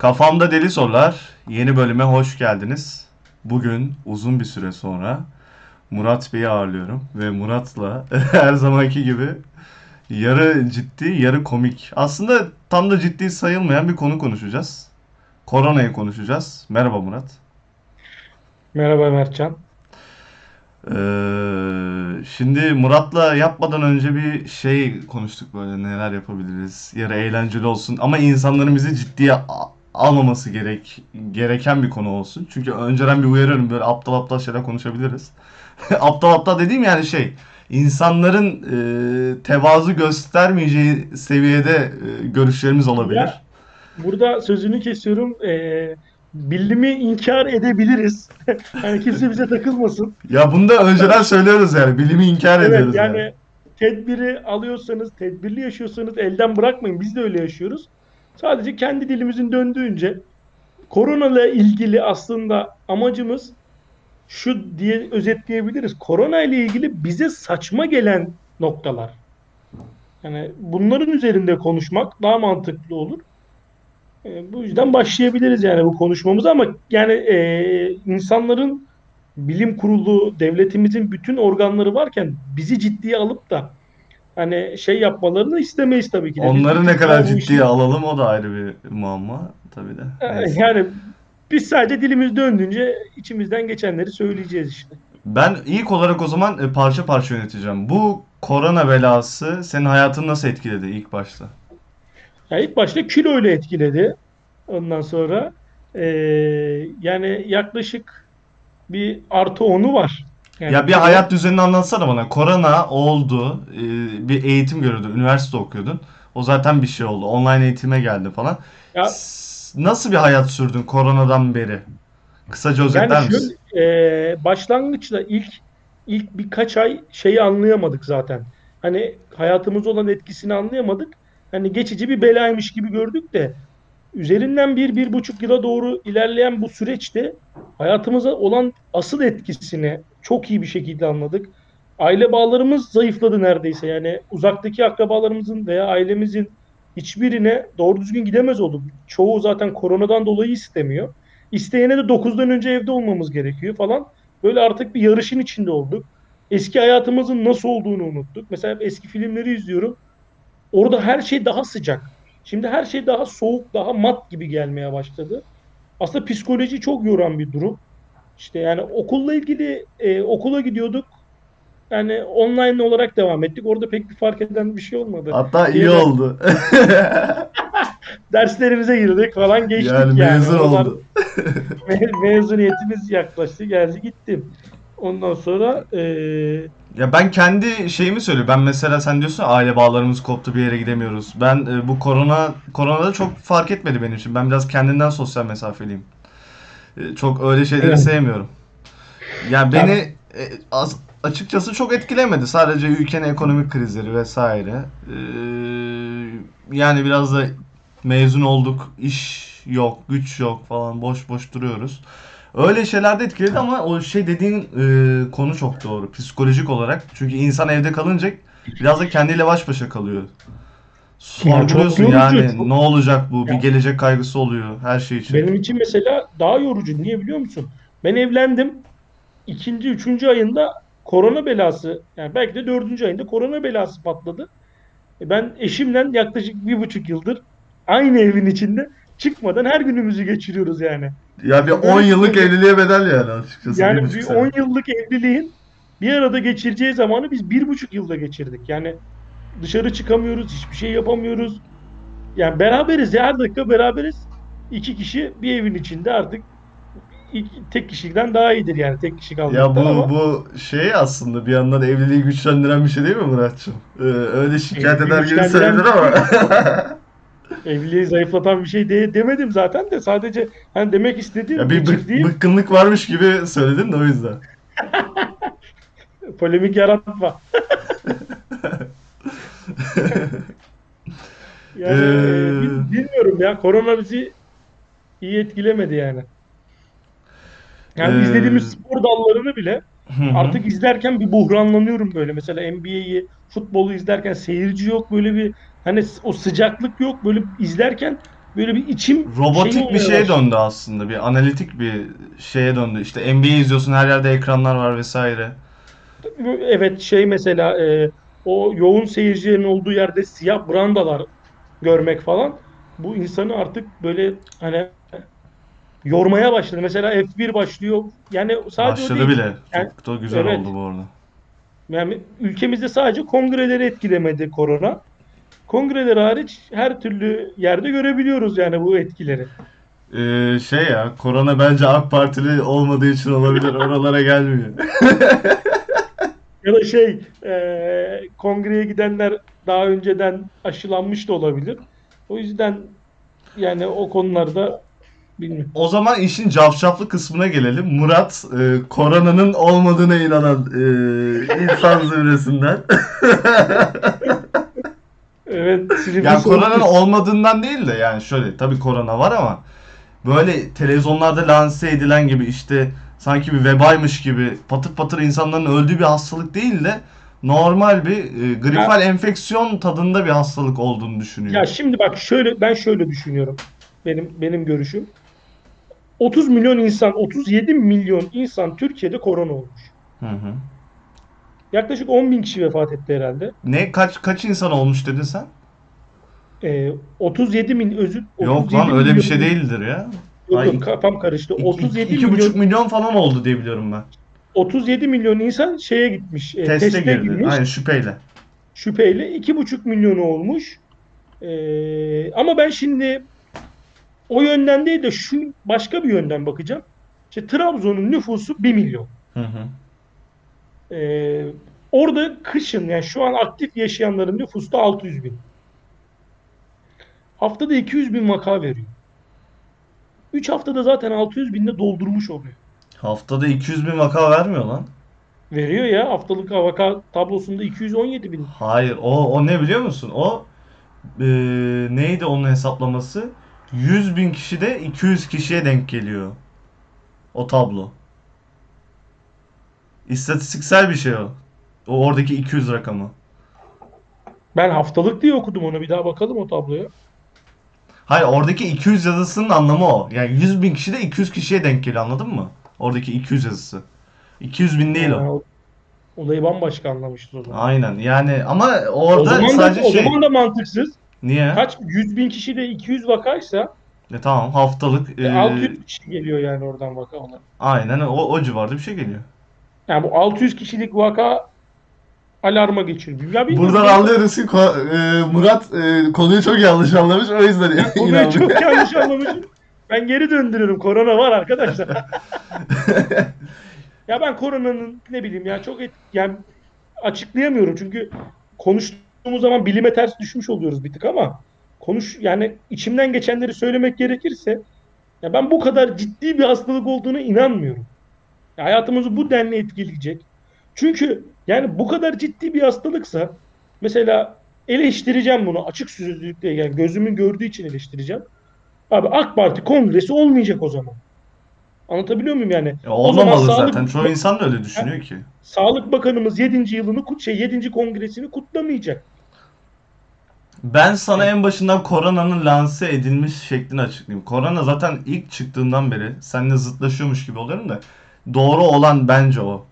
Kafamda Deli Sorular yeni bölüme hoş geldiniz. Bugün uzun bir süre sonra Murat Bey'i ağırlıyorum ve Murat'la her zamanki gibi yarı ciddi yarı komik aslında tam da ciddi sayılmayan bir konu konuşacağız. Koronayı konuşacağız. Merhaba Murat. Merhaba Mertcan. Ee, şimdi Murat'la yapmadan önce bir şey konuştuk böyle neler yapabiliriz. Yarı eğlenceli olsun ama insanların bizi ciddiye almaması gerek gereken bir konu olsun. Çünkü önceden bir uyarıyorum böyle aptal aptal şeyler konuşabiliriz. Aptal aptal dediğim yani şey insanların e, tevazu göstermeyeceği seviyede e, görüşlerimiz olabilir. Ya burada sözünü kesiyorum. Ee, bilimi inkar edebiliriz. Yani kimse bize takılmasın. Ya bunu da önceden söylüyoruz yani bilimi inkar Evet ediyoruz yani yani. tedbiri alıyorsanız, tedbirli yaşıyorsanız elden bırakmayın. Biz de öyle yaşıyoruz. Sadece kendi dilimizin döndüğünce korona ile ilgili aslında amacımız şu diye özetleyebiliriz. Korona ile ilgili bize saçma gelen noktalar. Yani bunların üzerinde konuşmak daha mantıklı olur. E, bu yüzden başlayabiliriz yani bu konuşmamıza ama yani e, insanların bilim kurulu, devletimizin bütün organları varken bizi ciddiye alıp da hani şey yapmalarını istemeyiz tabii ki de. Onları ne kadar ciddiye işi alalım o da ayrı bir muamma tabii de. e, Neyse. yani biz sadece dilimiz döndüğünce içimizden geçenleri söyleyeceğiz işte. Ben ilk olarak o zaman e, parça parça yöneteceğim. Bu korona belası senin hayatını nasıl etkiledi ilk başta? Yani ilk başta kilo ile etkiledi. Ondan sonra e, yani yaklaşık bir artı onu var. Yani Ya bir kilo- hayat düzenini anlatsana bana. Korona oldu, e, bir eğitim görüyordun, üniversite okuyordun. O zaten bir şey oldu. Online eğitime geldi falan. Ya- Nasıl bir hayat sürdün koronadan beri? Kısaca özetler Yani misin? e, başlangıçta ilk ilk birkaç ay şeyi anlayamadık zaten. Hani hayatımıza olan etkisini anlayamadık. Hani geçici bir belaymış gibi gördük de üzerinden bir, bir buçuk yıla doğru ilerleyen bu süreçte hayatımıza olan asıl etkisini çok iyi bir şekilde anladık. Aile bağlarımız zayıfladı neredeyse. Yani uzaktaki akrabalarımızın veya ailemizin hiçbirine doğru düzgün gidemez olduk. Çoğu zaten koronadan dolayı istemiyor. İsteyene de 9'dan önce evde olmamız gerekiyor falan. Böyle artık bir yarışın içinde olduk. Eski hayatımızın nasıl olduğunu unuttuk. Mesela eski filmleri izliyorum. Orada her şey daha sıcak. Şimdi her şey daha soğuk, daha mat gibi gelmeye başladı. Aslında psikoloji çok yoran bir durum. İşte yani okulla ilgili e, okula gidiyorduk. Yani online olarak devam ettik. Orada pek bir fark eden bir şey olmadı. Hatta iyi Diğer- oldu. Derslerimize girdik falan geçtik Yani yani. mezun Oralar- oldu. Me- mezuniyetimiz yaklaştı geldi gitti. Ondan sonra e, Ya ben kendi şeyimi söylüyorum. Ben mesela sen diyorsun aile bağlarımız koptu bir yere gidemiyoruz. Ben e, bu korona koronada çok fark etmedi benim için. Ben biraz kendimden sosyal mesafeliyim. E, çok öyle şeyleri Evet. sevmiyorum. Yani beni e, az- açıkçası çok etkilemedi. Sadece ülkenin ekonomik krizleri vesaire. E, yani biraz da mezun olduk, iş yok, güç yok falan boş boş duruyoruz. Öyle şeyler de etkiledi ama o şey dediğin e, konu çok doğru. Psikolojik olarak. Çünkü insan evde kalınca biraz da kendiyle baş başa kalıyor. Sorguluyorsun yorucu, yani çok- ne olacak bu? Bir Ya. gelecek kaygısı oluyor her şey için. benim için mesela daha yorucu. Niye biliyor musun? Ben evlendim. ikinci, üçüncü ayında korona belası yani belki de dördüncü ayında korona belası patladı. E Ben eşimle yaklaşık bir buçuk yıldır aynı evin içinde çıkmadan her günümüzü geçiriyoruz yani. Ya bir 10 yıllık evliliğe bedel yani açıkçası. Yani buçuk bir sene. 10 yıllık evliliğin bir arada geçireceği zamanı biz bir buçuk yılda geçirdik. Yani dışarı çıkamıyoruz, hiçbir şey yapamıyoruz. Yani beraberiz ya her dakika beraberiz. İki kişi bir evin içinde artık iki- tek kişiden daha iyidir yani tek kişi Ya kalmaktan bu ama bu şey aslında bir yandan evliliği güçlendiren bir şey değil mi Muratçım? Ee, öyle şikayet eder gibi söyledin bir ama. evliliği zayıflatan bir şey de, demedim zaten de sadece hani demek istediğim Ya bir bık- geçirdiğim bıkkınlık varmış gibi söyledin de o yüzden. polemik yaratma. Yani Ee, bil- bilmiyorum ya korona bizi iyi etkilemedi yani. Yani Ee, izlediğimiz spor dallarını bile artık izlerken bir buhranlanıyorum böyle. Mesela NBA'yi, futbolu izlerken seyirci yok böyle bir hani o sıcaklık yok böyle izlerken böyle bir içim şeyi Robotik bir şeye başladı. döndü aslında. Bir analitik bir şeye döndü. İşte NBA izliyorsun her yerde ekranlar var vesaire. Evet şey mesela e, o yoğun seyircilerin olduğu yerde siyah brandalar görmek falan bu insanı artık böyle hani yormaya başladı. Mesela F1 başlıyor. Yani sadece o Başladı değil. bile. Yani- Çok da güzel evet. oldu bu arada. Yani ülkemizde sadece kongreleri etkilemedi korona. Kongreler hariç her türlü yerde görebiliyoruz yani bu etkileri. Ee, şey ya korona bence AK Partili olmadığı için olabilir. Oralara gelmiyor. Ya da şey e, kongreye gidenler daha önceden aşılanmış da olabilir. O yüzden yani o konularda bilmiyorum. O zaman işin cafcaflı kısmına gelelim. Murat e, koronanın olmadığına inanan e, insan zümresinden. Evet, soğuk koronanın olmadığından değil de yani şöyle tabii korona var ama böyle televizyonlarda lanse edilen gibi işte sanki bir vebaymış gibi patır patır insanların öldüğü bir hastalık değil de normal bir e, gripal enfeksiyon tadında bir hastalık olduğunu düşünüyor. Ya şimdi bak şöyle ben şöyle düşünüyorum. Benim benim görüşüm. 30 milyon insan, 37 milyon insan Türkiye'de korona olmuş. Hı hı. Yaklaşık 10 bin kişi vefat etti herhalde. Ne kaç kaç insan olmuş dedin sen? Ee, 37 min özür Yok 37 lan öyle bir şey değildir ya. Ay, yok, kafam karıştı. İki- 37 iki milyon buçuk milyon falan oldu diye biliyorum ben. 37 milyon insan şeye gitmiş. e, Teste teste girdi. girmiş. Aynen şüpheyle. şüpheyle 2,5 milyonu olmuş. Ee, ama ben şimdi o yönden değil de şu başka bir yönden bakacağım. İşte Trabzon'un nüfusu 1 milyon. Hı hı. Ee, orada kışın yani şu an aktif yaşayanların nüfusu da 600 bin. Haftada 200 bin vaka veriyor. 3 haftada zaten 600 binde doldurmuş oluyor. Haftada 200 bin vaka vermiyor lan. Veriyor ya haftalık vaka tablosunda 217 bin. Hayır o, o ne biliyor musun? O e, neydi onun hesaplaması? 100 bin kişi de 200 kişiye denk geliyor. O tablo. İstatistiksel bir şey o. O oradaki 200 rakamı. Ben haftalık diye okudum onu bir daha bakalım o tabloya. Hayır oradaki 200 yazısının anlamı o. Yani 100 bin kişi de 200 kişiye denk geliyor anladın mı? Oradaki 200 yazısı. 200 bin değil Ha, o. o- Olayı bambaşka anlamışız o zaman. Aynen yani ama O orada zaman da, sadece o şey. zaman da mantıksız. Niye? Kaç 100 bin kişi de 200 vakaysa E, tamam haftalık e, e, 600 kişi geliyor yani oradan vaka olarak. aynen o, o civarda bir şey geliyor. Yani bu 600 kişilik vaka alarma geçiriyor. Ya bilmiyorum, Buradan anlıyoruz ki ko- e, Murat e, konuyu çok yanlış anlamış o yüzden Ben konuyu inandı. çok yanlış anlamışım. Ben geri döndürüyorum. Korona var arkadaşlar. ya ben koronanın ne bileyim ya çok et, yani açıklayamıyorum çünkü konuştuğumuz zaman bilime ters düşmüş oluyoruz bir tık ama konuş yani içimden geçenleri söylemek gerekirse ya ben bu kadar ciddi bir hastalık olduğuna inanmıyorum. Ya hayatımızı bu denli etkileyecek. Çünkü yani bu kadar ciddi bir hastalıksa mesela eleştireceğim bunu açık sözlülükle yani gözümün gördüğü için eleştireceğim. Abi AK Parti kongresi olmayacak o zaman. Anlatabiliyor muyum yani? Ya O zaman olmamalı sağlık- zaten. Çoğu insan da öyle düşünüyor ki. Sağlık Bakanımız 7. yılını kut şey 7. kongresini kutlamayacak. Ben sana en başından koronanın lanse edilmiş şeklini açıklayayım. Korona zaten ilk çıktığından beri seninle zıtlaşıyormuş gibi oluyorum da doğru olan bence o.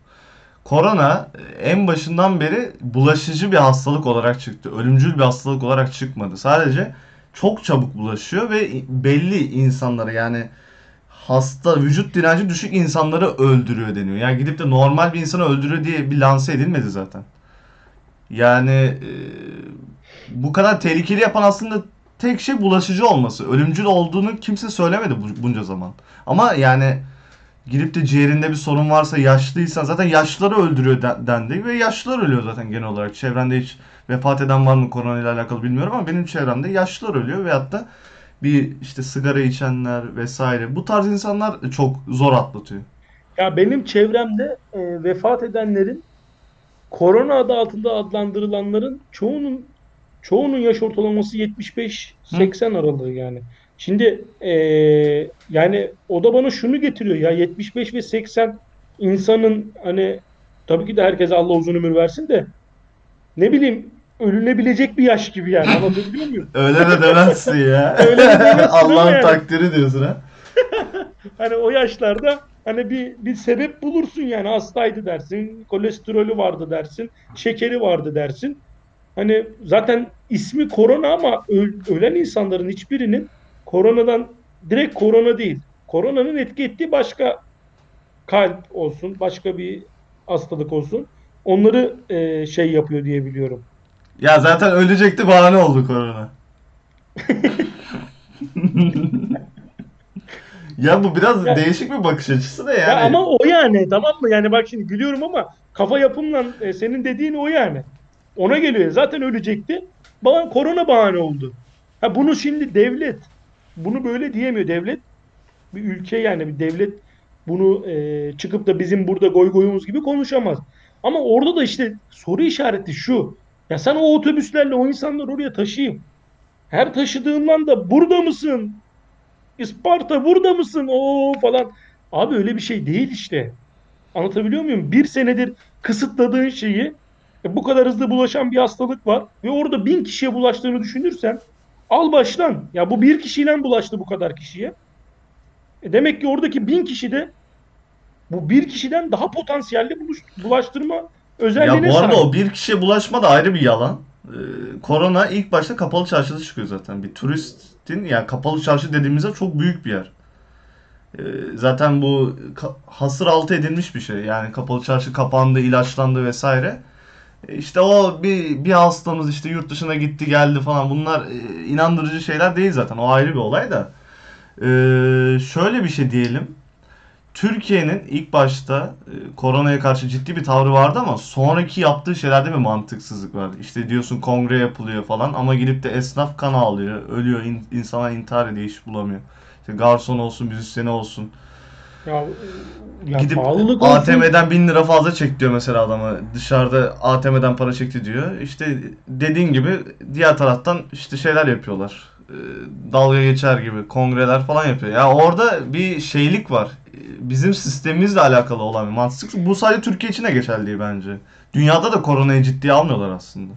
Korona e, en başından beri bulaşıcı bir hastalık olarak çıktı. Ölümcül bir hastalık olarak çıkmadı. Sadece çok çabuk bulaşıyor ve belli insanları yani hasta vücut direnci düşük insanları öldürüyor deniyor. Yani gidip de normal bir insanı öldürüyor diye bir lanse edilmedi zaten. Yani e, bu kadar tehlikeli yapan aslında tek şey bulaşıcı olması. Ölümcül olduğunu kimse söylemedi bu- bunca zaman. Ama yani gidip de ciğerinde bir sorun varsa yaşlıysan zaten yaşlıları öldürüyor de- dendi ve yaşlılar ölüyor zaten genel olarak. Çevrende hiç vefat eden var mı korona ile alakalı bilmiyorum ama benim çevremde yaşlılar ölüyor veyahut da bir işte sigara içenler vesaire. Bu tarz insanlar çok zor atlatıyor. Ya benim çevremde e, vefat edenlerin korona adı altında adlandırılanların çoğunun çoğunun yaş ortalaması 75-80 aralığı yani. Şimdi e, yani o da bana şunu getiriyor ya 75 ve 80 insanın hani tabii ki de herkese Allah uzun ömür versin de ne bileyim ölünebilecek bir yaş gibi yani anlatabiliyor muyum? Öyle de demezsin ya. Öyle de demezsin Allah'ın yani. takdiri diyorsun ha. Hani o yaşlarda hani bir bir sebep bulursun yani hastaydı dersin, kolesterolü vardı dersin, şekeri vardı dersin. Hani zaten ismi korona ama öl- ölen insanların hiçbirinin koronadan direkt korona değil. Koronanın etki ettiği başka kalp olsun, başka bir hastalık olsun. Onları e, şey yapıyor diye biliyorum. Ya zaten ölecekti bahane oldu korona. ya bu biraz Ya- değişik bir bakış açısı da Ya yani. ama o yani tamam mı? Yani bak şimdi gülüyorum ama kafa yapımla e, senin dediğin o yani. Ona geliyor. Zaten ölecekti. Bana korona bahane oldu. Ha bunu şimdi devlet bunu böyle diyemiyor devlet. Bir ülke yani bir devlet bunu e, çıkıp da bizim burada goy goyumuz gibi konuşamaz. Ama orada da işte soru işareti şu. Ya sen o otobüslerle o insanları oraya taşıyayım. Her taşıdığından da burada mısın? Isparta burada mısın? O falan. Abi öyle bir şey değil işte. Anlatabiliyor muyum? Bir senedir kısıtladığın şeyi e, bu kadar hızlı bulaşan bir hastalık var ve orada bin kişiye bulaştığını düşünürsen al baştan. Ya bu bir kişiyle bulaştı bu kadar kişiye. E demek ki oradaki bin kişi de bu bir kişiden daha potansiyelli buluş- bulaştırma Ya özelliğine bu arada sahip. o bir kişiye bulaşma da ayrı bir yalan. Ee, korona ilk başta kapalı çarşıda çıkıyor zaten. Bir turistin yani kapalı çarşı dediğimizde çok büyük bir yer. Ee, zaten bu hasır altı edilmiş bir şey. Yani kapalı çarşı kapandı, ilaçlandı vesaire. E, İşte o bir bir hastamız işte yurt dışına gitti geldi falan bunlar e, inandırıcı şeyler değil zaten. O ayrı bir olay da. Ee, şöyle bir şey diyelim. Türkiye'nin ilk başta e, koronaya karşı ciddi bir tavrı vardı ama sonraki yaptığı şeylerde bir mantıksızlık var. İşte diyorsun kongre yapılıyor falan ama gidip de esnaf kan ağlıyor, ölüyor, in, insana intihar ediyor, iş bulamıyor. İşte garson olsun, müzisyeni olsun. Ya, ya Gidip pahalılık. ATM'den 1000 lira fazla çek diyor mesela adama. Dışarıda ATM'den para çekti diyor. İşte dediğin gibi diğer taraftan işte şeyler yapıyorlar. Ee, Dalga geçer gibi kongreler falan yapıyor. Ya orada bir şeylik var. Bizim sistemimizle alakalı olan bir mantıksızlık. Bu sadece Türkiye için de geçerli değil bence. Dünyada da koronayı ciddiye almıyorlar aslında.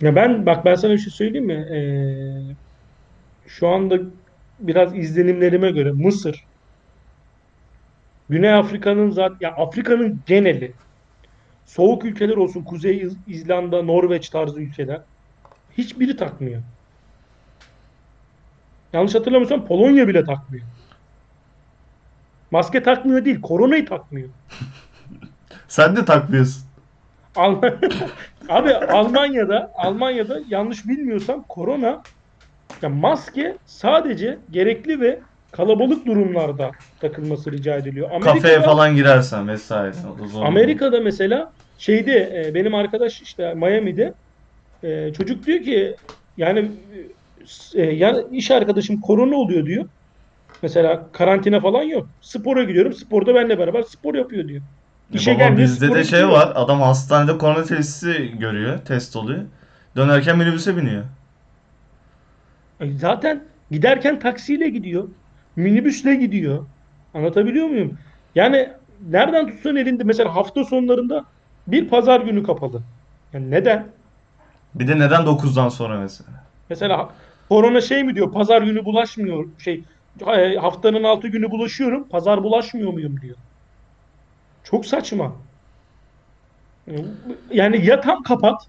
Ya ben bak ben sana bir şey söyleyeyim mi? Ee, şu anda biraz izlenimlerime göre Mısır, Güney Afrika'nın zaten ya Afrika'nın geneli soğuk ülkeler olsun Kuzey İz- İzlanda, Norveç tarzı ülkeler hiçbiri takmıyor. Yanlış hatırlamıyorsam Polonya bile takmıyor. Maske takmıyor değil, koronayı takmıyor. Sen de takmıyorsun. Abi Almanya'da Almanya'da yanlış bilmiyorsam korona ya maske sadece gerekli ve kalabalık durumlarda takılması rica ediliyor. Kafeye Amerika'da, falan girersen vesaire. O zor. Amerika'da mesela şeyde e, benim arkadaş işte Miami'de e, çocuk diyor ki yani e, yani iş arkadaşım korona oluyor diyor. Mesela karantina falan yok. Spora gidiyorum. Sporda benimle beraber spor yapıyor diyor. İşe E Baba gelmiyor, bizde de şey gidiyor. var. Adam hastanede korona testi görüyor. Test oluyor. Dönerken minibüse biniyor. Zaten giderken taksiyle gidiyor. Minibüsle gidiyor. Anlatabiliyor muyum? Yani nereden tutsan elinde mesela hafta sonlarında bir pazar günü kapalı. Yani neden? Bir de neden 9'dan sonra mesela? Mesela korona şey mi diyor? Pazar günü bulaşmıyor. Şey e, haftanın altı günü bulaşıyorum. Pazar bulaşmıyor muyum diyor. Çok saçma. Yani ya tam kapat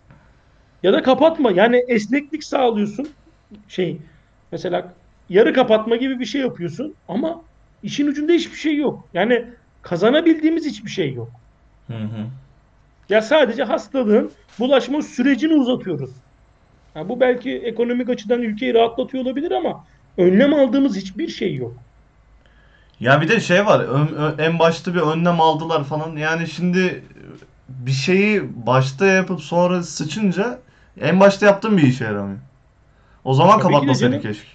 ya da kapatma. Yani esneklik sağlıyorsun. Şey mesela yarı kapatma gibi bir şey yapıyorsun ama işin ucunda hiçbir şey yok. Yani kazanabildiğimiz hiçbir şey yok. Hı hı. Ya sadece hastalığın bulaşma sürecini uzatıyoruz. Ha, bu belki ekonomik açıdan ülkeyi rahatlatıyor olabilir ama önlem aldığımız hiçbir şey yok. Ya bir de şey var. ön- en başta bir önlem aldılar falan. Yani şimdi bir şeyi başta yapıp sonra sıçınca en başta yaptığın bir işe yaramıyor. O zaman Tabii kapatmasaydı keşke.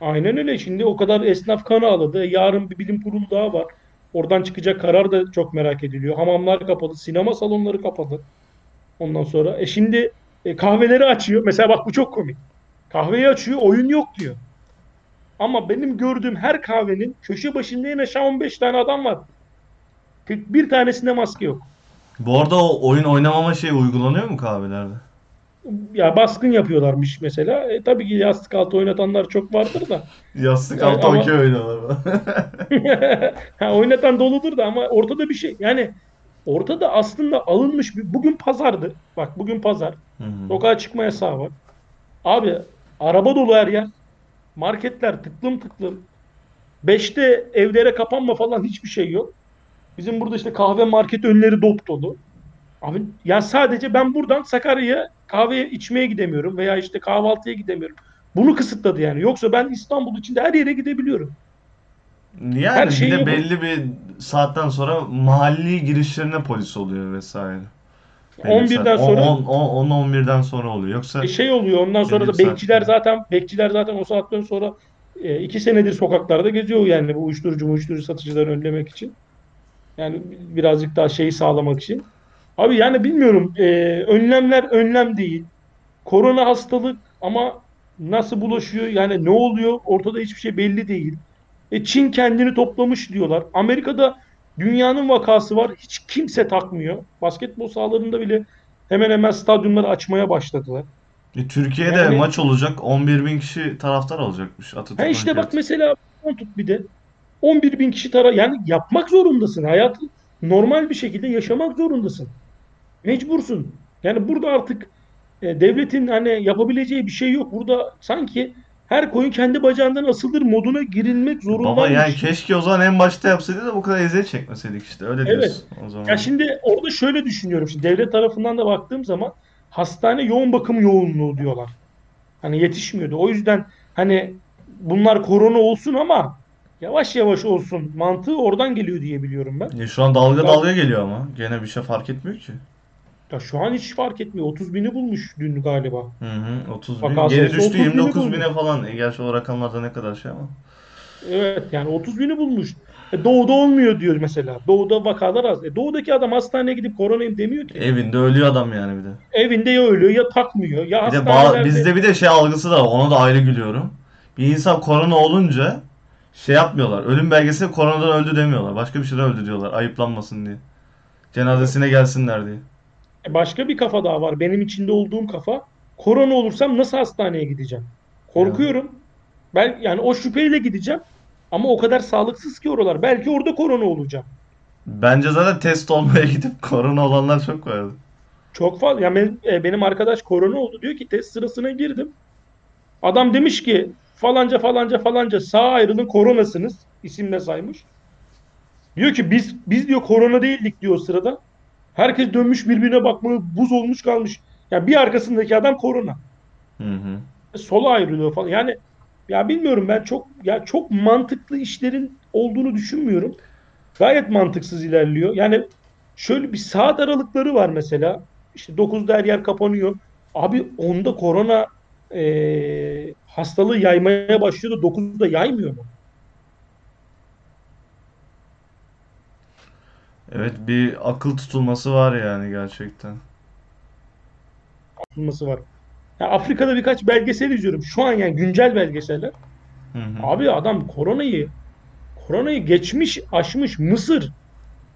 Aynen öyle. Şimdi o kadar esnaf kan ağladı. Yarın bir bilim kurulu daha var. Oradan çıkacak karar da çok merak ediliyor. Hamamlar kapalı, sinema salonları kapalı. Ondan sonra e şimdi e, kahveleri açıyor. Mesela bak bu çok komik. Kahveyi açıyor, oyun yok diyor. Ama benim gördüğüm her kahvenin köşe başında en aşağı 15 tane adam var. Bir tanesinde maske yok. Bu arada o oyun oynamama şeyi uygulanıyor mu kahvelerde? Ya baskın yapıyorlarmış mesela. E, tabii ki yastık altı oynatanlar çok vardır da. Yastık Yani altı ama- okey ha, oynatan doludur da ama ortada bir şey. Yani ortada aslında alınmış bir bugün pazardı. Bak bugün pazar. Hı hı. Sokağa çıkma yasağı var. Abi araba dolu her yer. Marketler tıklım tıklım. Beşte evlere kapanma falan hiçbir şey yok. Bizim burada işte kahve market önleri dop dolu. Abi ya sadece ben buradan Sakarya'ya kahve içmeye gidemiyorum veya işte kahvaltıya gidemiyorum. Bunu kısıtladı yani. Yoksa ben İstanbul içinde her yere gidebiliyorum. Yani Her bir de yapın. belli bir saatten sonra mahalli girişlerine polis oluyor vesaire. Belli bir 11'den saat. sonra 10 10 10 11'den sonra oluyor. Yoksa E şey oluyor ondan sonra da bekçiler saatte. zaten bekçiler zaten o saatten sonra e, iki senedir sokaklarda geziyor yani bu uyuşturucu uyuşturucu satıcıları önlemek için. Yani birazcık daha şeyi sağlamak için. Abi yani bilmiyorum e, önlemler önlem değil. Korona hastalık ama nasıl bulaşıyor yani ne oluyor ortada hiçbir şey belli değil. E, Çin kendini toplamış diyorlar. Amerika'da dünyanın vakası var. Hiç kimse takmıyor. Basketbol sahalarında bile hemen hemen stadyumları açmaya başladılar. E, Türkiye'de Yani- maç olacak 11 bin kişi taraftar alacakmış Atatürk Ha işte bak mesela tut bir de 11 bin kişi tara yani yapmak zorundasın. Hayatı normal bir şekilde yaşamak zorundasın. Mecbursun. Yani burada artık e, devletin hani yapabileceği bir şey yok. Burada sanki her koyun kendi bacağından asılır moduna girilmek Baba zorundaymış. yani keşke o zaman en başta yapsaydı da bu kadar eziyet çekmeseydik işte öyle Evet. diyorsun o zaman. Ya şimdi orada şöyle düşünüyorum. Şimdi devlet tarafından da baktığım zaman hastane yoğun bakım yoğunluğu diyorlar. Hani yetişmiyordu. O yüzden hani bunlar korona olsun ama yavaş yavaş olsun mantığı oradan geliyor diye biliyorum ben. Ya şu an dalga dalga geliyor ama gene bir şey fark etmiyor ki. Ya şu an hiç fark etmiyor. 30 bini bulmuş dün galiba. Hı hı 30 bin. Vaka Geri düştü 30 bini 29 buldu. bine falan. E, gerçi o rakamlarda ne kadar şey ama. Evet yani 30 bini bulmuş. E, doğuda olmuyor diyor mesela. Doğuda vakalar az. E, doğudaki adam hastaneye gidip koronayım demiyor ki. Evinde ölüyor adam yani bir de. Evinde ya ölüyor ya takmıyor. Ya Bir de hastanelerde bizde bir de şey algısı da var. Ona da ayrı gülüyorum. Bir insan korona olunca şey yapmıyorlar. Ölüm belgesi koronadan öldü demiyorlar. Başka bir şeyden öldü diyorlar. Ayıplanmasın diye. Cenazesine gelsinler diye. E, başka bir kafa daha var. Benim içinde olduğum kafa. Korona olursam nasıl hastaneye gideceğim? Korkuyorum. Ben yani o şüpheyle gideceğim. Ama o kadar sağlıksız ki oralar. Belki orada korona olacağım. Bence zaten test olmaya gidip korona olanlar çok vardı. Çok fazla. Yani benim, e, benim arkadaş korona oldu diyor ki test sırasına girdim. Adam demiş ki falanca falanca falanca sağ ayrılın koronasınız. İsimle saymış. Diyor ki biz biz diyor korona değildik diyor sırada. Herkes dönmüş birbirine bakmıyor. Buz olmuş kalmış. Yani bir arkasındaki adam korona. Hı hı. sola ayrılıyor falan. Yani ya bilmiyorum ben çok ya çok mantıklı işlerin olduğunu düşünmüyorum. Gayet mantıksız ilerliyor. Yani şöyle bir saat aralıkları var mesela. İşte 9'da her yer kapanıyor. Abi onda korona e, hastalığı yaymaya başlıyor da 9'da yaymıyor mu? Evet bir akıl tutulması var yani gerçekten. Atılması var. Ya Afrika'da birkaç belgesel izliyorum. Şu an yani güncel belgeseller. Hı hı. Abi adam koronayı koronayı geçmiş, aşmış Mısır.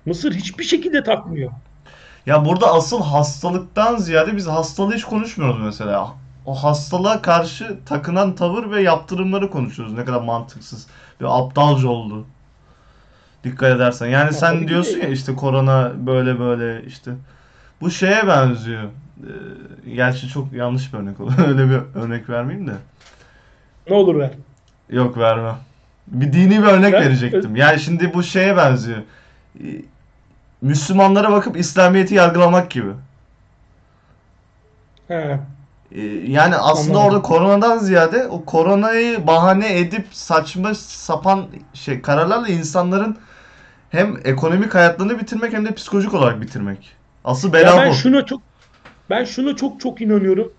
Mısır hiçbir şekilde takmıyor. Ya burada asıl hastalıktan ziyade biz hastalığı hiç konuşmuyoruz mesela. O hastalığa karşı takınan tavır ve yaptırımları konuşuyoruz. Ne kadar mantıksız ve aptalca oldu. Dikkat edersen. Yani Ya sen diyorsun ya işte korona böyle böyle işte. Bu şeye benziyor. Ee, gerçi çok yanlış bir örnek oldu. Öyle bir örnek vermeyeyim de. Ne olur ver. Yok vermem. Bir dini bir örnek Ben- verecektim. Yani şimdi bu şeye benziyor. Ee, Müslümanlara bakıp İslamiyet'i yargılamak gibi. He. Ee, Yani aslında Anladım. orada koronadan ziyade o koronayı bahane edip saçma sapan şey kararlarla insanların hem ekonomik hayatlarını bitirmek hem de psikolojik olarak bitirmek. Asıl Ya bela ben bu. şuna çok ben şuna çok çok inanıyorum.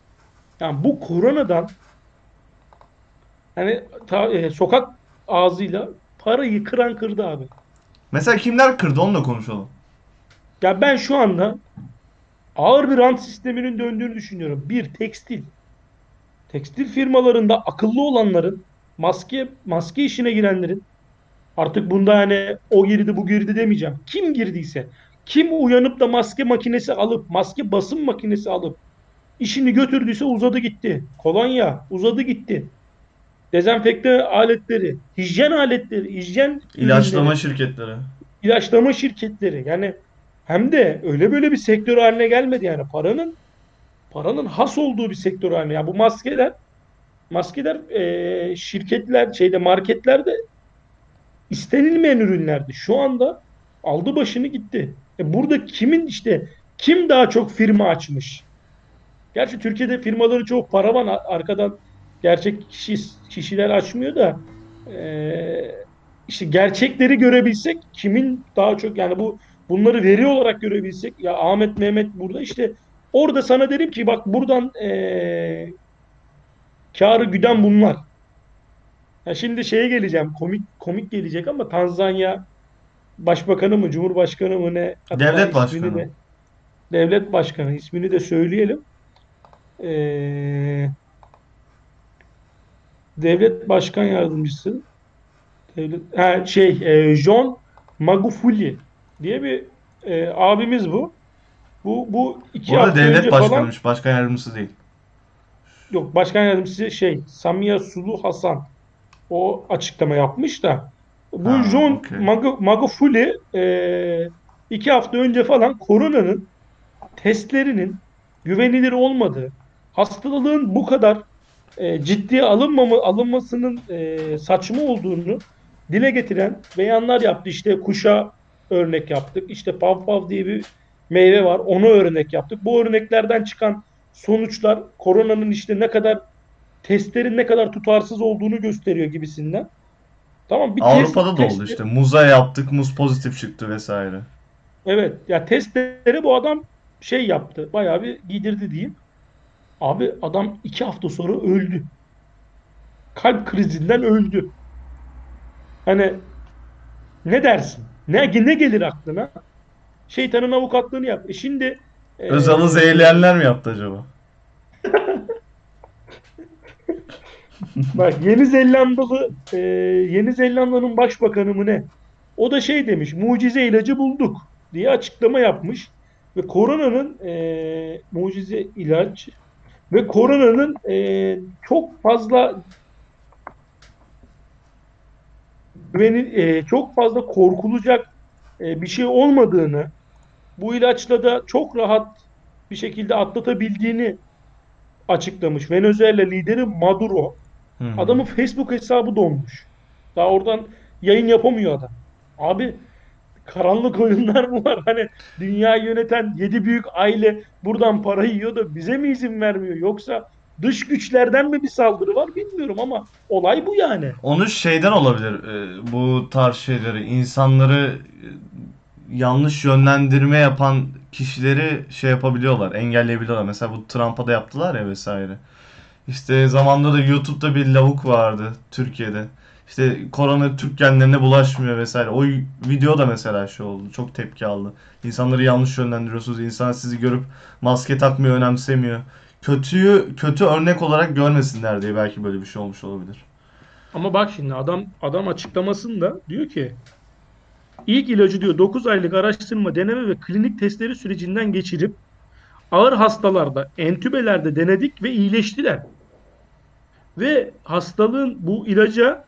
Yani bu koronadan hani ta- e, sokak ağzıyla parayı kıran kırdı abi. Mesela kimler kırdı onu da konuşalım. Ya ben şu anda ağır bir rant sisteminin döndüğünü düşünüyorum. Bir tekstil. Tekstil firmalarında akıllı olanların maske maske işine girenlerin artık bunda hani o girdi bu girdi demeyeceğim. Kim girdiyse kim uyanıp da maske makinesi alıp maske basım makinesi alıp işini götürdüyse uzadı gitti. Kolonya uzadı gitti. Dezenfekte aletleri, hijyen aletleri, hijyen İlaçlama ürünleri, şirketleri. ilaçlama şirketleri. Yani hem de öyle böyle bir sektör haline gelmedi yani paranın paranın has olduğu bir sektör haline. Yani bu maskeler maskeler eee, şirketler şeyde marketlerde istenilmeyen ürünlerdi. Şu anda aldı başını gitti. E burada kimin işte kim daha çok firma açmış? Gerçi Türkiye'de firmaları çok paravan arkadan gerçek kişi, kişiler açmıyor da e, işte gerçekleri görebilsek kimin daha çok yani bu bunları veri olarak görebilsek ya Ahmet Mehmet burada işte orada sana derim ki bak buradan e, karı güden bunlar. Ya şimdi şeye geleceğim komik komik gelecek ama Tanzanya Başbakanı mı Cumhurbaşkanı mı ne Devlet başkanı. de- devlet başkanı ismini de söyleyelim. Ee, devlet başkan yardımcısı devlet ha, şey e, John Magufuli diye bir e, abimiz bu. Bu bu iki Bu arada hafta devlet önce falan başkanıymış. Başkan yardımcısı değil. Yok başkan yardımcısı şey Samiye Sulu Hasan o açıklama yapmış da bu Ha, John okey. Mag- Magufuli e, iki hafta önce falan koronanın testlerinin güvenilir olmadığı, hastalığın bu kadar e, ciddiye alınmama, alınmasının e, saçma olduğunu dile getiren beyanlar yaptı. İşte kuşa örnek yaptık. İşte pavpav diye bir meyve var. Onu örnek yaptık. Bu örneklerden çıkan sonuçlar koronanın işte ne kadar testlerin ne kadar tutarsız olduğunu gösteriyor gibisinden. Tamam bir test- Avrupa'da da test- oldu işte. Muza yaptık, muz pozitif çıktı vesaire. Evet ya testleri bu adam şey yaptı. Bayağı bir giydirdi diyeyim. Abi adam iki hafta sonra öldü. Kalp krizinden öldü. Hani ne dersin? Ne, ne gelir aklına? Şeytanın avukatlığını yap. E şimdi e, Özal'ı zehirleyenler mi yaptı acaba? Bak Yeni Zelandalı e, Yeni Zelanda'nın başbakanı mı ne? O da şey demiş mucize ilacı bulduk diye açıklama yapmış. Ve koronanın e, mucize ilaç ve koronanın e, çok fazla güveni- e, çok fazla korkulacak e, bir şey olmadığını bu ilaçla da çok rahat bir şekilde atlatabildiğini açıklamış. Venezuela lideri Maduro. Hı hı. Adamın Facebook hesabı donmuş. Daha oradan yayın yapamıyor adam. Abi karanlık oyunlar mı var? Hani dünyayı yöneten yedi büyük aile buradan para yiyor da bize mi izin vermiyor? Yoksa dış güçlerden mi bir saldırı var bilmiyorum ama olay bu yani. Onu şeyden olabilir e, bu tarz şeyleri. insanları e, yanlış yönlendirme yapan kişileri şey yapabiliyorlar, engelleyebiliyorlar. Mesela bu Trump'a da yaptılar ya vesaire. İşte zamanda da YouTube'da bir lavuk vardı Türkiye'de. İşte korona Türk genlerine bulaşmıyor vesaire. O video da mesela şey oldu. Çok tepki aldı. İnsanları yanlış yönlendiriyorsunuz. İnsanlar sizi görüp maske takmıyor, önemsemiyor. Kötüyü kötü örnek olarak görmesinler diye belki böyle bir şey olmuş olabilir. Ama bak şimdi adam adam açıklamasında diyor ki ilk ilacı diyor 9 aylık araştırma, deneme ve klinik testleri sürecinden geçirip ağır hastalarda, entübelerde denedik ve iyileştiler. Ve hastalığın bu ilaca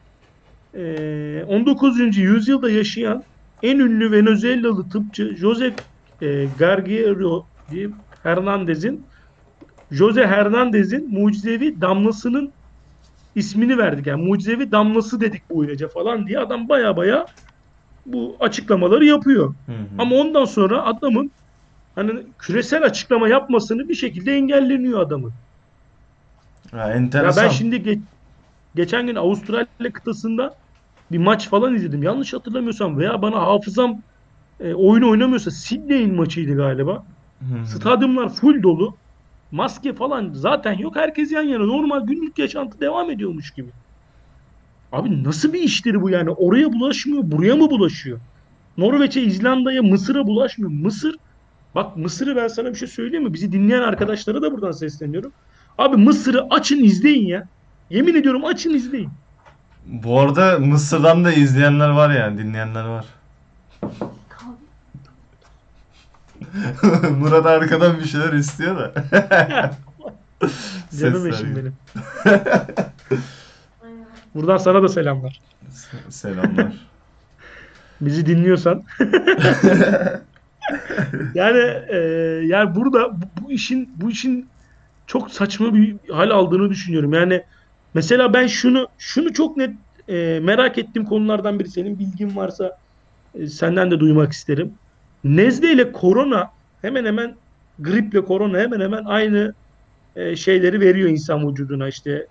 eee, 19. yüzyılda yaşayan en ünlü Venezuelalı tıpçı José e, Gargero diye Hernandez'in Jose Hernandez'in mucizevi damlasının ismini verdik. Yani mucizevi damlası dedik bu ilaca falan diye adam baya baya bu açıklamaları yapıyor. Hı hı. Ama ondan sonra adamın hani küresel açıklama yapmasını bir şekilde engelleniyor adamın. Ya Ya enteresan. ben şimdi ge- geçen gün Avustralya kıtasında bir maç falan izledim. Yanlış hatırlamıyorsam veya bana hafızam e, oyun oynamıyorsa Sydney'in maçıydı galiba. Hı. Stadyumlar full dolu. Maske falan zaten yok. Herkes yan yana. Normal günlük yaşantı devam ediyormuş gibi. Abi nasıl bir işleri bu yani? Oraya bulaşmıyor, buraya mı bulaşıyor? Norveç'e, İzlanda'ya, Mısır'a bulaşmıyor. Mısır, bak Mısır'ı ben sana bir şey söyleyeyim mi? Bizi dinleyen arkadaşlara da buradan sesleniyorum. Abi Mısır'ı açın izleyin ya. Yemin ediyorum açın izleyin. Bu arada Mısır'dan da izleyenler var yani, dinleyenler var. Murat arkadan bir şeyler istiyor da. Canım eşim benim. Buradan sana da selamlar. Se- Selamlar. Bizi dinliyorsan. yani e, yani burada bu, bu işin bu işin çok saçma bir hal aldığını düşünüyorum. Yani mesela ben şunu şunu çok net e, merak ettiğim konulardan biri senin bilgin varsa e, senden de duymak isterim. Nezle ile korona hemen hemen griple korona hemen hemen aynı e, şeyleri veriyor insan vücuduna işte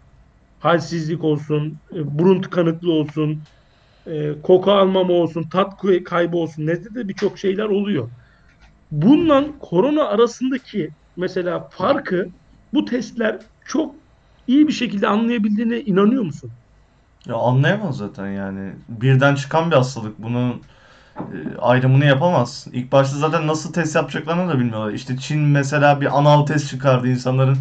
halsizlik olsun, e, burun tıkanıklığı olsun, e, koku almama olsun, tat kay- kaybı olsun. Nezle de birçok şeyler oluyor. Bununla korona arasındaki mesela farkı bu testler çok iyi bir şekilde anlayabildiğine inanıyor musun? Ya anlayamaz zaten yani. Birden çıkan bir hastalık. Bunun e, ayrımını yapamaz. İlk başta zaten nasıl test yapacaklarını da bilmiyorlar. İşte Çin mesela bir anal test çıkardı. insanların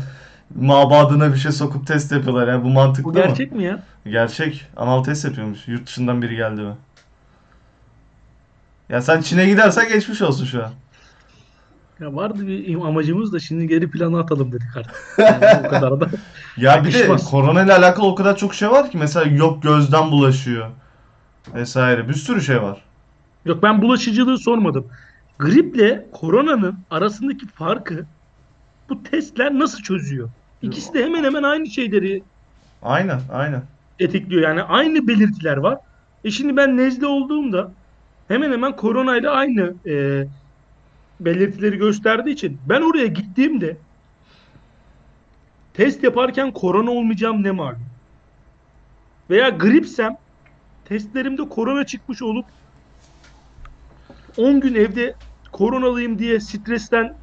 mabadına bir şey sokup test yapıyorlar. Yani bu mantıklı Bu mı? gerçek mi ya? Gerçek. Anal test yapıyormuş. Yurt dışından biri geldi mi? Ya sen Çin'e gidersen geçmiş olsun şu an. Ya vardı bir amacımız da şimdi geri plana atalım dedik artık. Yani o kadar da. Ya bir de korona ile alakalı o kadar çok şey var ki. Mesela yok gözden bulaşıyor. Vesaire. Bir sürü şey var. Yok ben bulaşıcılığı sormadım. Griple koronanın arasındaki farkı bu testler nasıl çözüyor? İkisi de hemen hemen aynı şeyleri Aynen, aynen. tetikliyor. Yani aynı belirtiler var. E şimdi ben nezle olduğumda hemen hemen koronayla aynı e, belirtileri gösterdiği için ben oraya gittiğimde test yaparken korona olmayacağım ne malum. Veya gripsem testlerimde korona çıkmış olup 10 gün evde koronalıyım diye stresten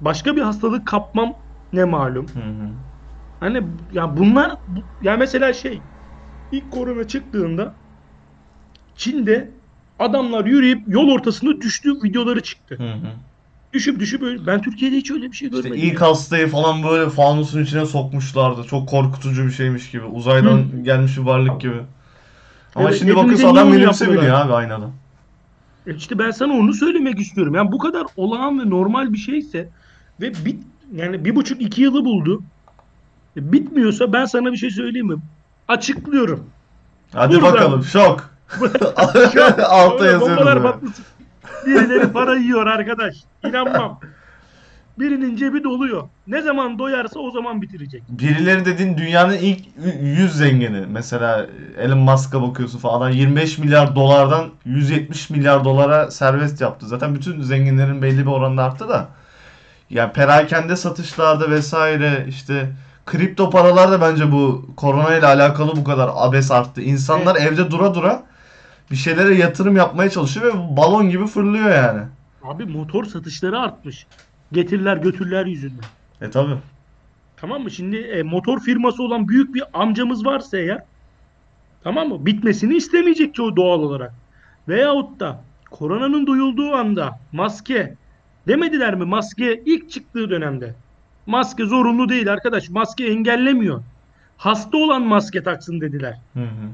başka bir hastalık kapmam ne malum. Hı hı. Hani ya bunlar bu- ya mesela şey ilk korona çıktığında Çin'de adamlar yürüyüp yol ortasında düştü videoları çıktı. Hı hı. Düşüp düşüp öyle. Ben Türkiye'de hiç öyle bir şey İşte görmedim. ilk ya. hastayı falan böyle fanusun içine sokmuşlardı. Çok korkutucu bir şeymiş gibi. Uzaydan gelmiş bir varlık gibi. Ama Evet, şimdi bakıyorsun adam minibüse biniyor abi aynada. E İşte ben sana onu söylemek istiyorum. Yani bu kadar olağan ve normal bir şeyse ve bit yani bir buçuk iki yılı buldu. E bitmiyorsa ben sana bir şey söyleyeyim mi? Açıklıyorum. Hadi Buradan- bakalım şok. Altta böyle. patlasın. Birileri para yiyor arkadaş. İnanmam. Birinin cebi doluyor. Ne zaman doyarsa o zaman bitirecek. Birileri dediğin dünyanın ilk 100 zengini. Mesela Elon Musk'a bakıyorsun falan. Adam 25 milyar dolardan 170 milyar dolara serbest yaptı. Zaten bütün zenginlerin belli bir oranda arttı da. Yani perakende satışlarda vesaire işte kripto paralar da bence bu korona ile alakalı bu kadar abes arttı. İnsanlar evde dura dura bir şeylere yatırım yapmaya çalışıyor ve balon gibi fırlıyor yani. Abi motor satışları artmış. Getiriler götürler yüzünden. E tabi. Tamam mı? Şimdi e, motor firması olan büyük bir amcamız varsa eğer tamam mı? Bitmesini istemeyecek o doğal olarak. Veyahut da koronanın duyulduğu anda maske demediler mi? Maske ilk çıktığı dönemde. Maske zorunlu değil arkadaş. Maske engellemiyor. Hasta olan maske taksın dediler. Hı hı.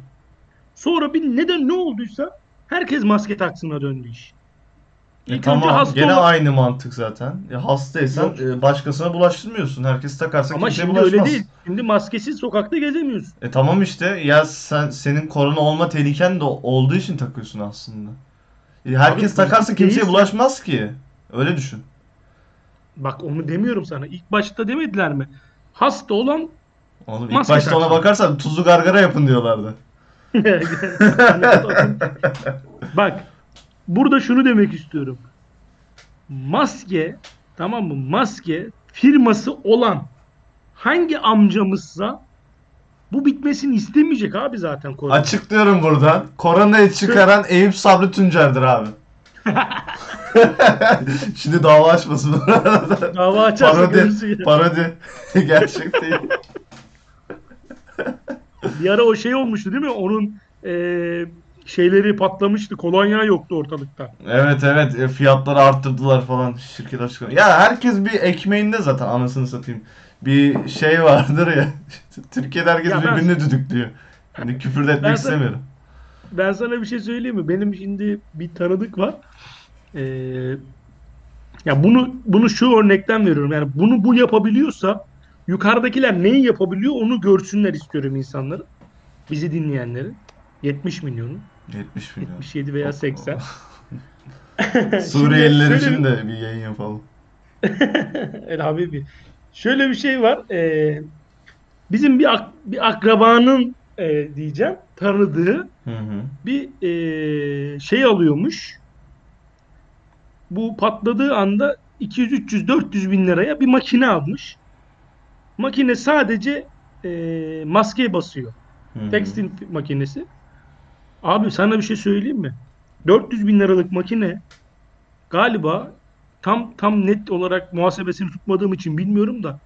Sonra bir neden ne olduysa herkes maske taksına döndü iş. E İlk önce tamam hasta gene olan- aynı mantık zaten. E, hastaysan e, başkasına bulaştırmıyorsun. Herkes takarsa Ama kimseye şimdi bulaşmaz. öyle değil. Şimdi maskesiz sokakta gezemiyorsun. E tamam işte ya sen senin korona olma tehliken de olduğu için takıyorsun aslında. E, herkes Abi, takarsa kimseye değilse- bulaşmaz ki. Öyle düşün. Bak onu demiyorum sana. İlk başta demediler mi? Hasta olan Oğlum ilk Maske başta ona bakarsan tuzlu gargara yapın diyorlardı. Bak burada şunu demek istiyorum. Maske tamam mı? Maske firması olan hangi amcamızsa bu bitmesini istemeyecek abi zaten korona. Açıklıyorum buradan. Koronayı çıkaran Eyüp Sabri Tuncer'dir abi. Şimdi dava açmasın. Dava açarsa parodi, görürsün parodi. Gerçek değil. Bir ara o şey olmuştu değil mi? Onun eee, şeyleri patlamıştı. Kolonya yoktu ortalıkta. Evet evet e, fiyatları arttırdılar falan şirket açıkladı. Ya herkes bir ekmeğinde zaten anasını satayım. Bir şey vardır ya. Türkiye'de herkes Ya ben- birbirini düdüklüyor. Hani küfür de etmek Ben sana- istemiyorum. Ben sana bir şey söyleyeyim mi? Benim şimdi bir tanıdık var. Ee, ya bunu bunu şu örnekten veriyorum. Yani bunu bu yapabiliyorsa yukarıdakiler neyi yapabiliyor onu görsünler istiyorum insanların. Bizi dinleyenlerin. 70 milyonu. 70 milyon. 77 veya 80. Suriyeliler için de bir yayın yapalım. El Habibi. Şöyle bir şey var. Ee, bizim bir, ak- bir akrabanın e, diyeceğim tanıdığı Hı hı. bir e, şey alıyormuş. Bu patladığı anda 200, 300, 400 bin liraya bir makine almış. Makine sadece e, maskeye basıyor. Hı. Tekstil makinesi. Abi sana bir şey söyleyeyim mi? 400 bin liralık makine galiba tam tam net olarak muhasebesini tutmadığım için bilmiyorum da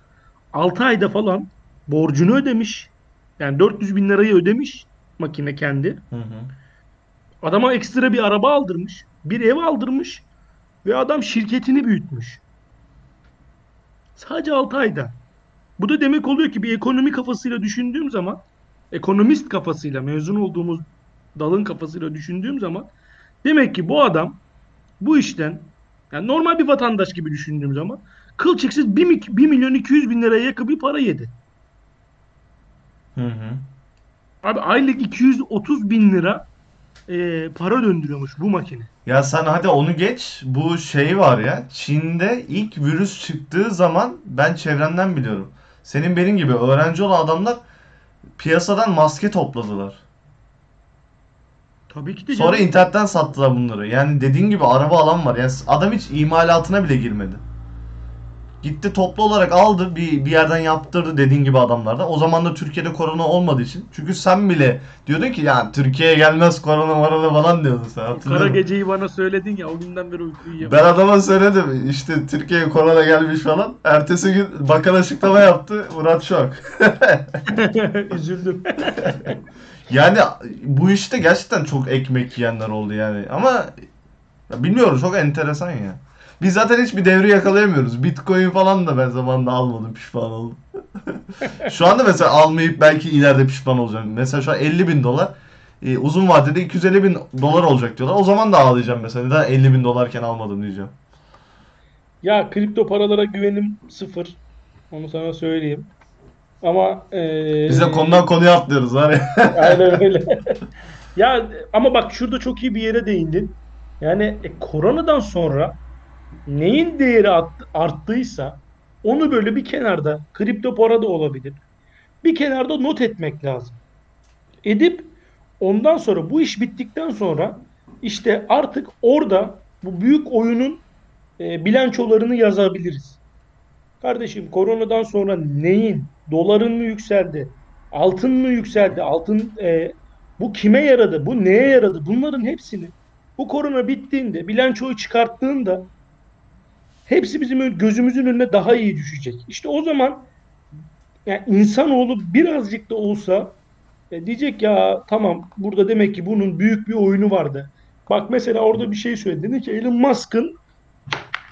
6 ayda falan borcunu ödemiş. Yani 400 bin lirayı ödemiş makine kendi. Hı hı. Adama ekstra bir araba aldırmış. Bir ev aldırmış. Ve adam şirketini büyütmüş. Sadece 6 ayda. Bu da demek oluyor ki bir ekonomi kafasıyla düşündüğüm zaman ekonomist kafasıyla mezun olduğumuz dalın kafasıyla düşündüğüm zaman demek ki bu adam bu işten yani normal bir vatandaş gibi düşündüğüm zaman kılçıksız 1, 1 milyon 200 bin liraya yakın bir para yedi. Hı hı. Abi aylık 230 bin lira e, para döndürüyormuş bu makine. Ya sen hadi onu geç. Bu şey var ya. Çin'de ilk virüs çıktığı zaman ben çevremden biliyorum. Senin benim gibi öğrenci olan adamlar piyasadan maske topladılar. Tabii ki de Sonra canım. internetten sattılar bunları. Yani dediğin gibi araba alan var. Yani adam hiç imalatına bile girmedi. Gitti toplu olarak aldı bir, bir yerden yaptırdı dediğin gibi adamlardan. O zaman da Türkiye'de korona olmadığı için. Çünkü sen bile diyordun ki ya Türkiye'ye gelmez korona morona falan diyordun sen Kara geceyi bana söyledin ya o günden beri uyku uyuyamadım. Ben adama söyledim işte Türkiye'ye korona gelmiş falan. Ertesi gün bakan açıklama yaptı. Murat şok. Üzüldüm. Yani bu işte gerçekten çok ekmek yiyenler oldu yani. Ama ya bilmiyorum çok enteresan ya. Biz zaten hiçbir devri yakalayamıyoruz. Bitcoin falan da ben zamanında almadım pişman oldum. şu anda mesela almayıp belki ileride pişman olacağım. Mesela şu an 50 bin dolar. e, uzun vadede 250 bin dolar olacak diyorlar. O zaman da ağlayacağım mesela. Neden 50 bin dolarken almadım diyeceğim. Ya kripto paralara güvenim sıfır. Onu sana söyleyeyim. Ama eee Biz de konudan konuya atlıyoruz var ya. Aynen öyle. ya ama bak şurada çok iyi bir yere değindin. Yani e, koronadan sonra neyin değeri art- arttıysa onu böyle bir kenarda kripto para da olabilir. Bir kenarda not etmek lazım. Edip ondan sonra bu iş bittikten sonra işte artık orada bu büyük oyunun e, bilançolarını yazabiliriz. Kardeşim koronadan sonra neyin? Doların mı yükseldi? Altın mı yükseldi? Altın e, bu kime yaradı? Bu neye yaradı? Bunların hepsini bu korona bittiğinde bilançoyu çıkarttığında hepsi bizim gözümüzün önüne daha iyi düşecek. İşte o zaman yani insanoğlu birazcık da olsa e, diyecek ya tamam burada demek ki bunun büyük bir oyunu vardı. Bak mesela orada bir şey söyledi. Dedi ki Elon Musk'ın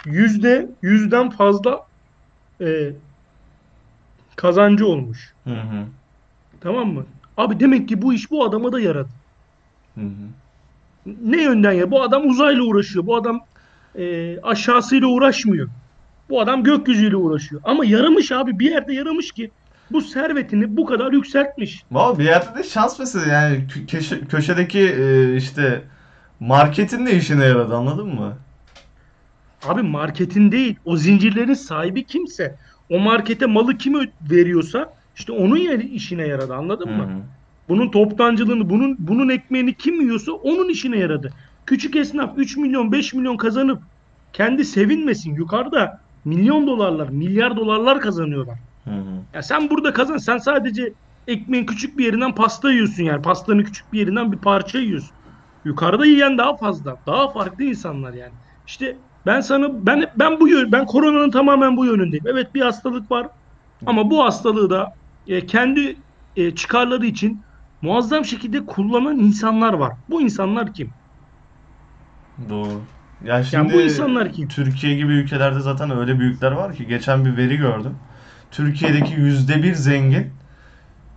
yüzde yüzden fazla e, kazancı olmuş. Hı hı. Tamam mı? Abi demek ki bu iş bu adama da yaradı. Hı hı. Ne yönden ya? Bu adam uzayla uğraşıyor. Bu adam e, aşağısıyla uğraşmıyor. Bu adam gökyüzüyle uğraşıyor. Ama yaramış abi. Bir yerde yaramış ki bu servetini bu kadar yükseltmiş. Valla bir yerde de şans meselesi yani kö- köşe- köşedeki e, işte marketin de işine yaradı anladın mı? Abi marketin değil. O zincirlerin sahibi kimse. O markete malı kim veriyorsa işte onun yeri işine yaradı. Anladın Hı mı? Bunun toptancılığını, bunun bunun ekmeğini kim yiyorsa onun işine yaradı. Küçük esnaf 3 milyon, 5 milyon kazanıp kendi sevinmesin. Yukarıda milyon dolarlar, milyar dolarlar kazanıyorlar. Hı hı. Ya sen burada kazan. Sen sadece ekmeğin küçük bir yerinden pasta yiyorsun yani. Pastanın küçük bir yerinden bir parça yiyorsun. Yukarıda yiyen daha fazla. Daha farklı insanlar yani. İşte ben sana ben ben bu yön ben koronanın tamamen bu yönündeyim. Evet bir hastalık var. Ama bu hastalığı da e, kendi e, çıkarları için muazzam şekilde kullanan insanlar var. Bu insanlar kim? Doğru. Ya Yani şimdi bu insanlar kim? Türkiye gibi ülkelerde zaten öyle büyükler var ki geçen bir veri gördüm. Türkiye'deki yüzde bir zengin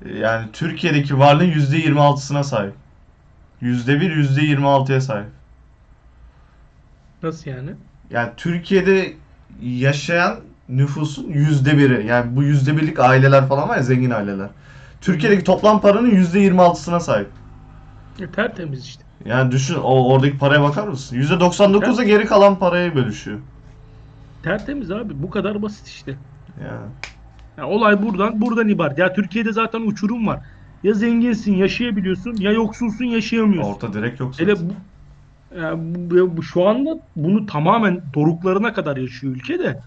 e, yani Türkiye'deki varlığın yüzde yirmi altısına sahip. Yüzde bir, yüzde yirmi altıya sahip. Nasıl yani? Yani Türkiye'de yaşayan nüfusun yüzde biri. Yani bu yüzde birlik aileler falan var ya zengin aileler. Türkiye'deki toplam paranın yüzde yirmi altısına sahip. E, tertemiz işte. Yani düşün o oradaki paraya bakar mısın? Yüzde 99'a geri kalan parayı bölüşüyor. Tertemiz abi. Bu kadar basit işte. Yani. Ya olay buradan buradan ibaret. Ya Türkiye'de zaten uçurum var. Ya zenginsin, yaşayabiliyorsun, ya yoksulsun, yaşayamıyorsun. Orta direkt yok zaten. Hele bu, ya bu, bu- şu anda bunu tamamen doruklarına kadar yaşıyor ülke de.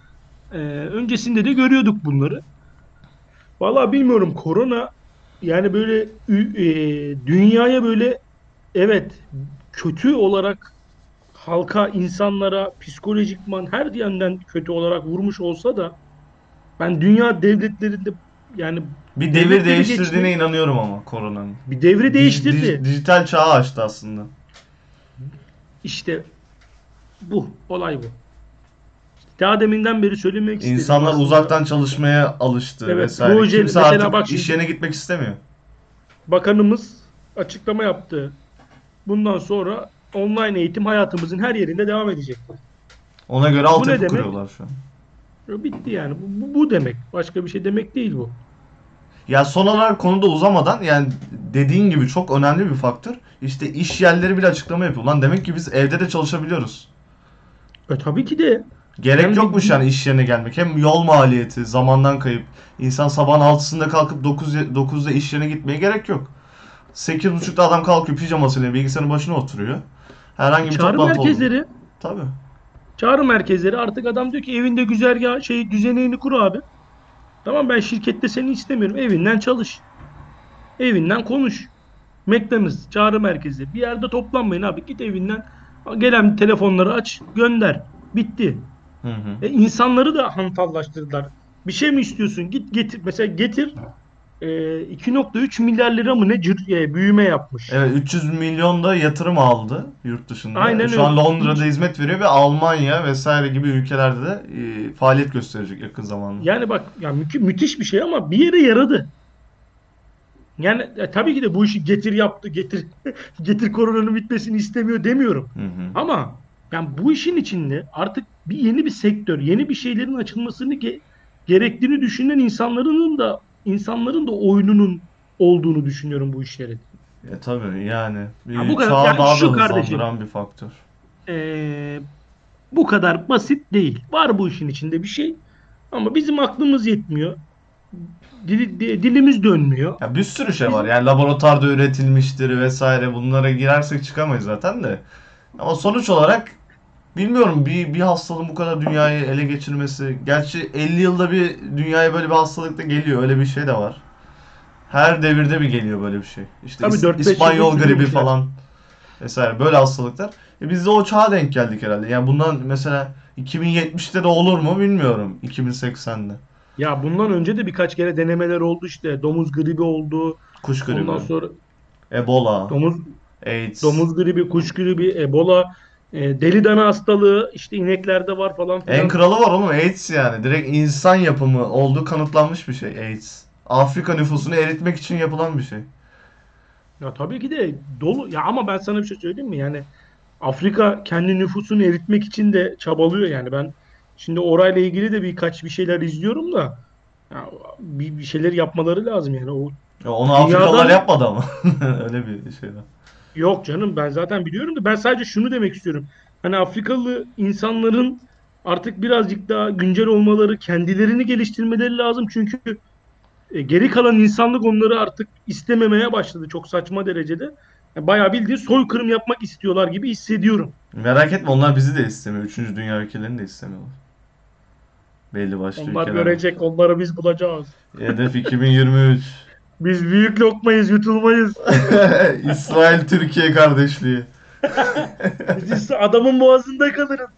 Ee, öncesinde de görüyorduk bunları. Vallahi bilmiyorum korona yani böyle e, dünyaya böyle evet kötü olarak halka, insanlara psikolojikman her yönden kötü olarak vurmuş olsa da ben dünya devletlerinde yani Bir devir değiştirdiğine geçmek- inanıyorum ama koronanın. bir devri değiştirdi. Dij- dijital çağı açtı aslında. İşte bu. Olay bu. Daha deminden beri söylemek istedim. İnsanlar aslında. uzaktan çalışmaya alıştı Evet, vesaire. proje- Kimse artık bak iş şimdi- yerine gitmek istemiyor. Bakanımız açıklama yaptı. Bundan sonra online eğitim hayatımızın her yerinde devam edecek. Ona göre altyapı kuruyorlar şu an. Bitti yani. Bu, bu, bu demek. Başka bir şey demek değil bu. Ya son olarak konuda uzamadan yani dediğin gibi çok önemli bir faktör. İşte iş yerleri bile açıklama yapıyor. Lan demek ki biz evde de çalışabiliyoruz. E tabii ki de. Gerek Hem de- yokmuş yani iş yerine gelmek. Hem yol maliyeti, zamandan kayıp. İnsan sabahın 6'sında kalkıp 9 9'da iş yerine gitmeye gerek yok. 8.30'da adam kalkıyor pijamasıyla bilgisayarın başına oturuyor. Herhangi bir Çağrı toplantı oldu. merkezleri Tabii. Çağrı merkezleri artık adam diyor ki evinde güzergah şey düzeneğini kur abi. Tamam ben şirkette seni istemiyorum. Evinden çalış. Evinden konuş. McDonald's çağrı merkezi. Bir yerde toplanmayın abi. Git evinden gelen telefonları aç, gönder. Bitti. Hı hı. E insanları da hantallaştırdılar. Bir şey mi istiyorsun? Git getir. Mesela getir. E, 2.3 milyar lira mı ne e, büyüme yapmış. Evet 300 milyon da yatırım aldı yurt dışında. Aynen Şu an öyle. Londra'da hizmet veriyor ve Almanya vesaire gibi ülkelerde de e, faaliyet gösterecek yakın zamanda. Yani bak ya mü- müthiş bir şey ama bir yere yaradı. Yani e, tabii ki de bu işi getir yaptı, getir getir koronanın bitmesini istemiyor demiyorum. Hı hı. Ama yani bu işin içinde artık bir yeni bir sektör, yeni bir şeylerin açılmasını ge- gerektiğini düşünen insanların da insanların da oyununun olduğunu düşünüyorum bu işlerin. E tabii yani bir Ha, bu kadar- çağı yani daha şu da hızlandıran bir faktör. Ee, bu kadar basit değil. Var bu işin içinde bir şey ama bizim aklımız yetmiyor. Dili- di- dilimiz dönmüyor. Ya bir sürü şey var. Yani laboratuvarda üretilmiştir vesaire. Bunlara girersek çıkamayız zaten de. Ama sonuç olarak bilmiyorum bir bir hastalığın bu kadar dünyayı ele geçirmesi. Gerçi 50 yılda bir dünyaya böyle bir hastalık da geliyor. Öyle bir şey de var. Her devirde bir geliyor böyle bir şey. İşte Tabii İs- 4-5 İspanyol gribi şey. falan vesaire böyle hastalıklar. E biz de o çağa denk geldik herhalde. Yani bundan mesela 2070'te de olur mu bilmiyorum. 2080'de. Ya bundan önce de birkaç kere denemeler oldu işte. Domuz gribi oldu. Kuş gribi, Ondan sonra Ebola, domuz AIDS. domuz gribi, kuş gribi, Ebola, e, deli dana hastalığı işte ineklerde var falan filan. En kralı var oğlum AIDS yani. Direkt insan yapımı olduğu kanıtlanmış bir şey AIDS. Afrika nüfusunu eritmek için yapılan bir şey. Ya tabii ki de dolu. Ya ama ben sana bir şey söyleyeyim mi? Yani Afrika kendi nüfusunu eritmek için de çabalıyor yani. Ben şimdi orayla ilgili de birkaç bir şeyler izliyorum da ya bir, bir şeyler yapmaları lazım yani. O Ya onu Afrikalılar yapmadı ama. Öyle bir şey var. Yok canım ben zaten biliyorum da ben sadece şunu demek istiyorum. Hani Afrikalı insanların artık birazcık daha güncel olmaları, kendilerini geliştirmeleri lazım. Çünkü e, geri kalan insanlık onları artık istememeye başladı çok saçma derecede. Yani bayağı bildiğin soykırım yapmak istiyorlar gibi hissediyorum. Merak etme onlar bizi de istemiyor. Üçüncü dünya ülkelerini de istemiyorlar. Belli başlı Onlar ülkeler. görecek, onları biz bulacağız. Hedef 2023. Biz büyük lokmayız, yutulmayız. İsrail Türkiye kardeşliği. Biz adamın boğazında kalırız.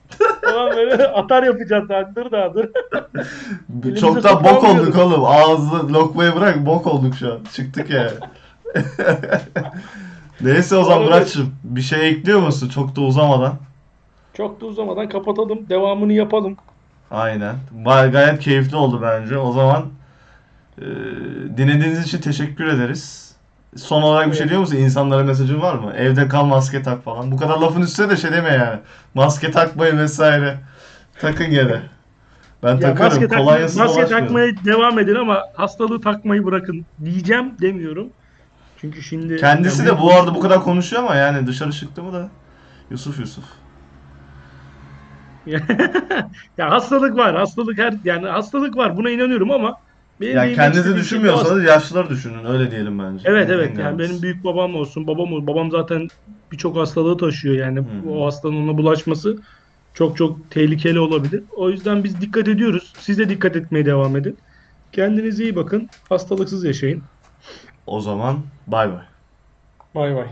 Tamam böyle atar yapacağız. Sen dur daha dur. Elimize Çok da bok olduk oğlum. Ağzı lokmayı bırak bok olduk şu an. Çıktık ya. Neyse o zaman Muratçım bir şey ekliyor musun çok da uzamadan? Çok da uzamadan kapatalım. Devamını yapalım. Aynen. Gay- Gayet keyifli oldu bence. O zaman e, dinlediğiniz için teşekkür ederiz. Son olarak bir şey diyor musun? İnsanlara mesajın var mı? Evde kal maske tak falan. Bu kadar lafın üstüne de şey deme yani. Maske takmayın vesaire. Takın gene. Ben Ya takarım. maske, takma- Kolonyasız maske takmaya devam edin ama hastalığı takmayı bırakın diyeceğim demiyorum. Çünkü şimdi Kendisi de bu arada bu kadar konuşuyor ama yani dışarı çıktı mı da Yusuf Yusuf. ya hastalık var. Hastalık her yani hastalık var. Buna inanıyorum ama benim Yani kendinizi düşünmüyorsanız yaşlıları düşünün. Öyle diyelim bence. Evet evet yani benim büyük babam olsun babam olsun babam zaten birçok hastalığı taşıyor yani Hı. o hastalığın ona bulaşması çok çok tehlikeli olabilir. O yüzden biz dikkat ediyoruz. Siz de dikkat etmeye devam edin. Kendinize iyi bakın. Hastalıksız yaşayın. O zaman bay bay. Bay bay.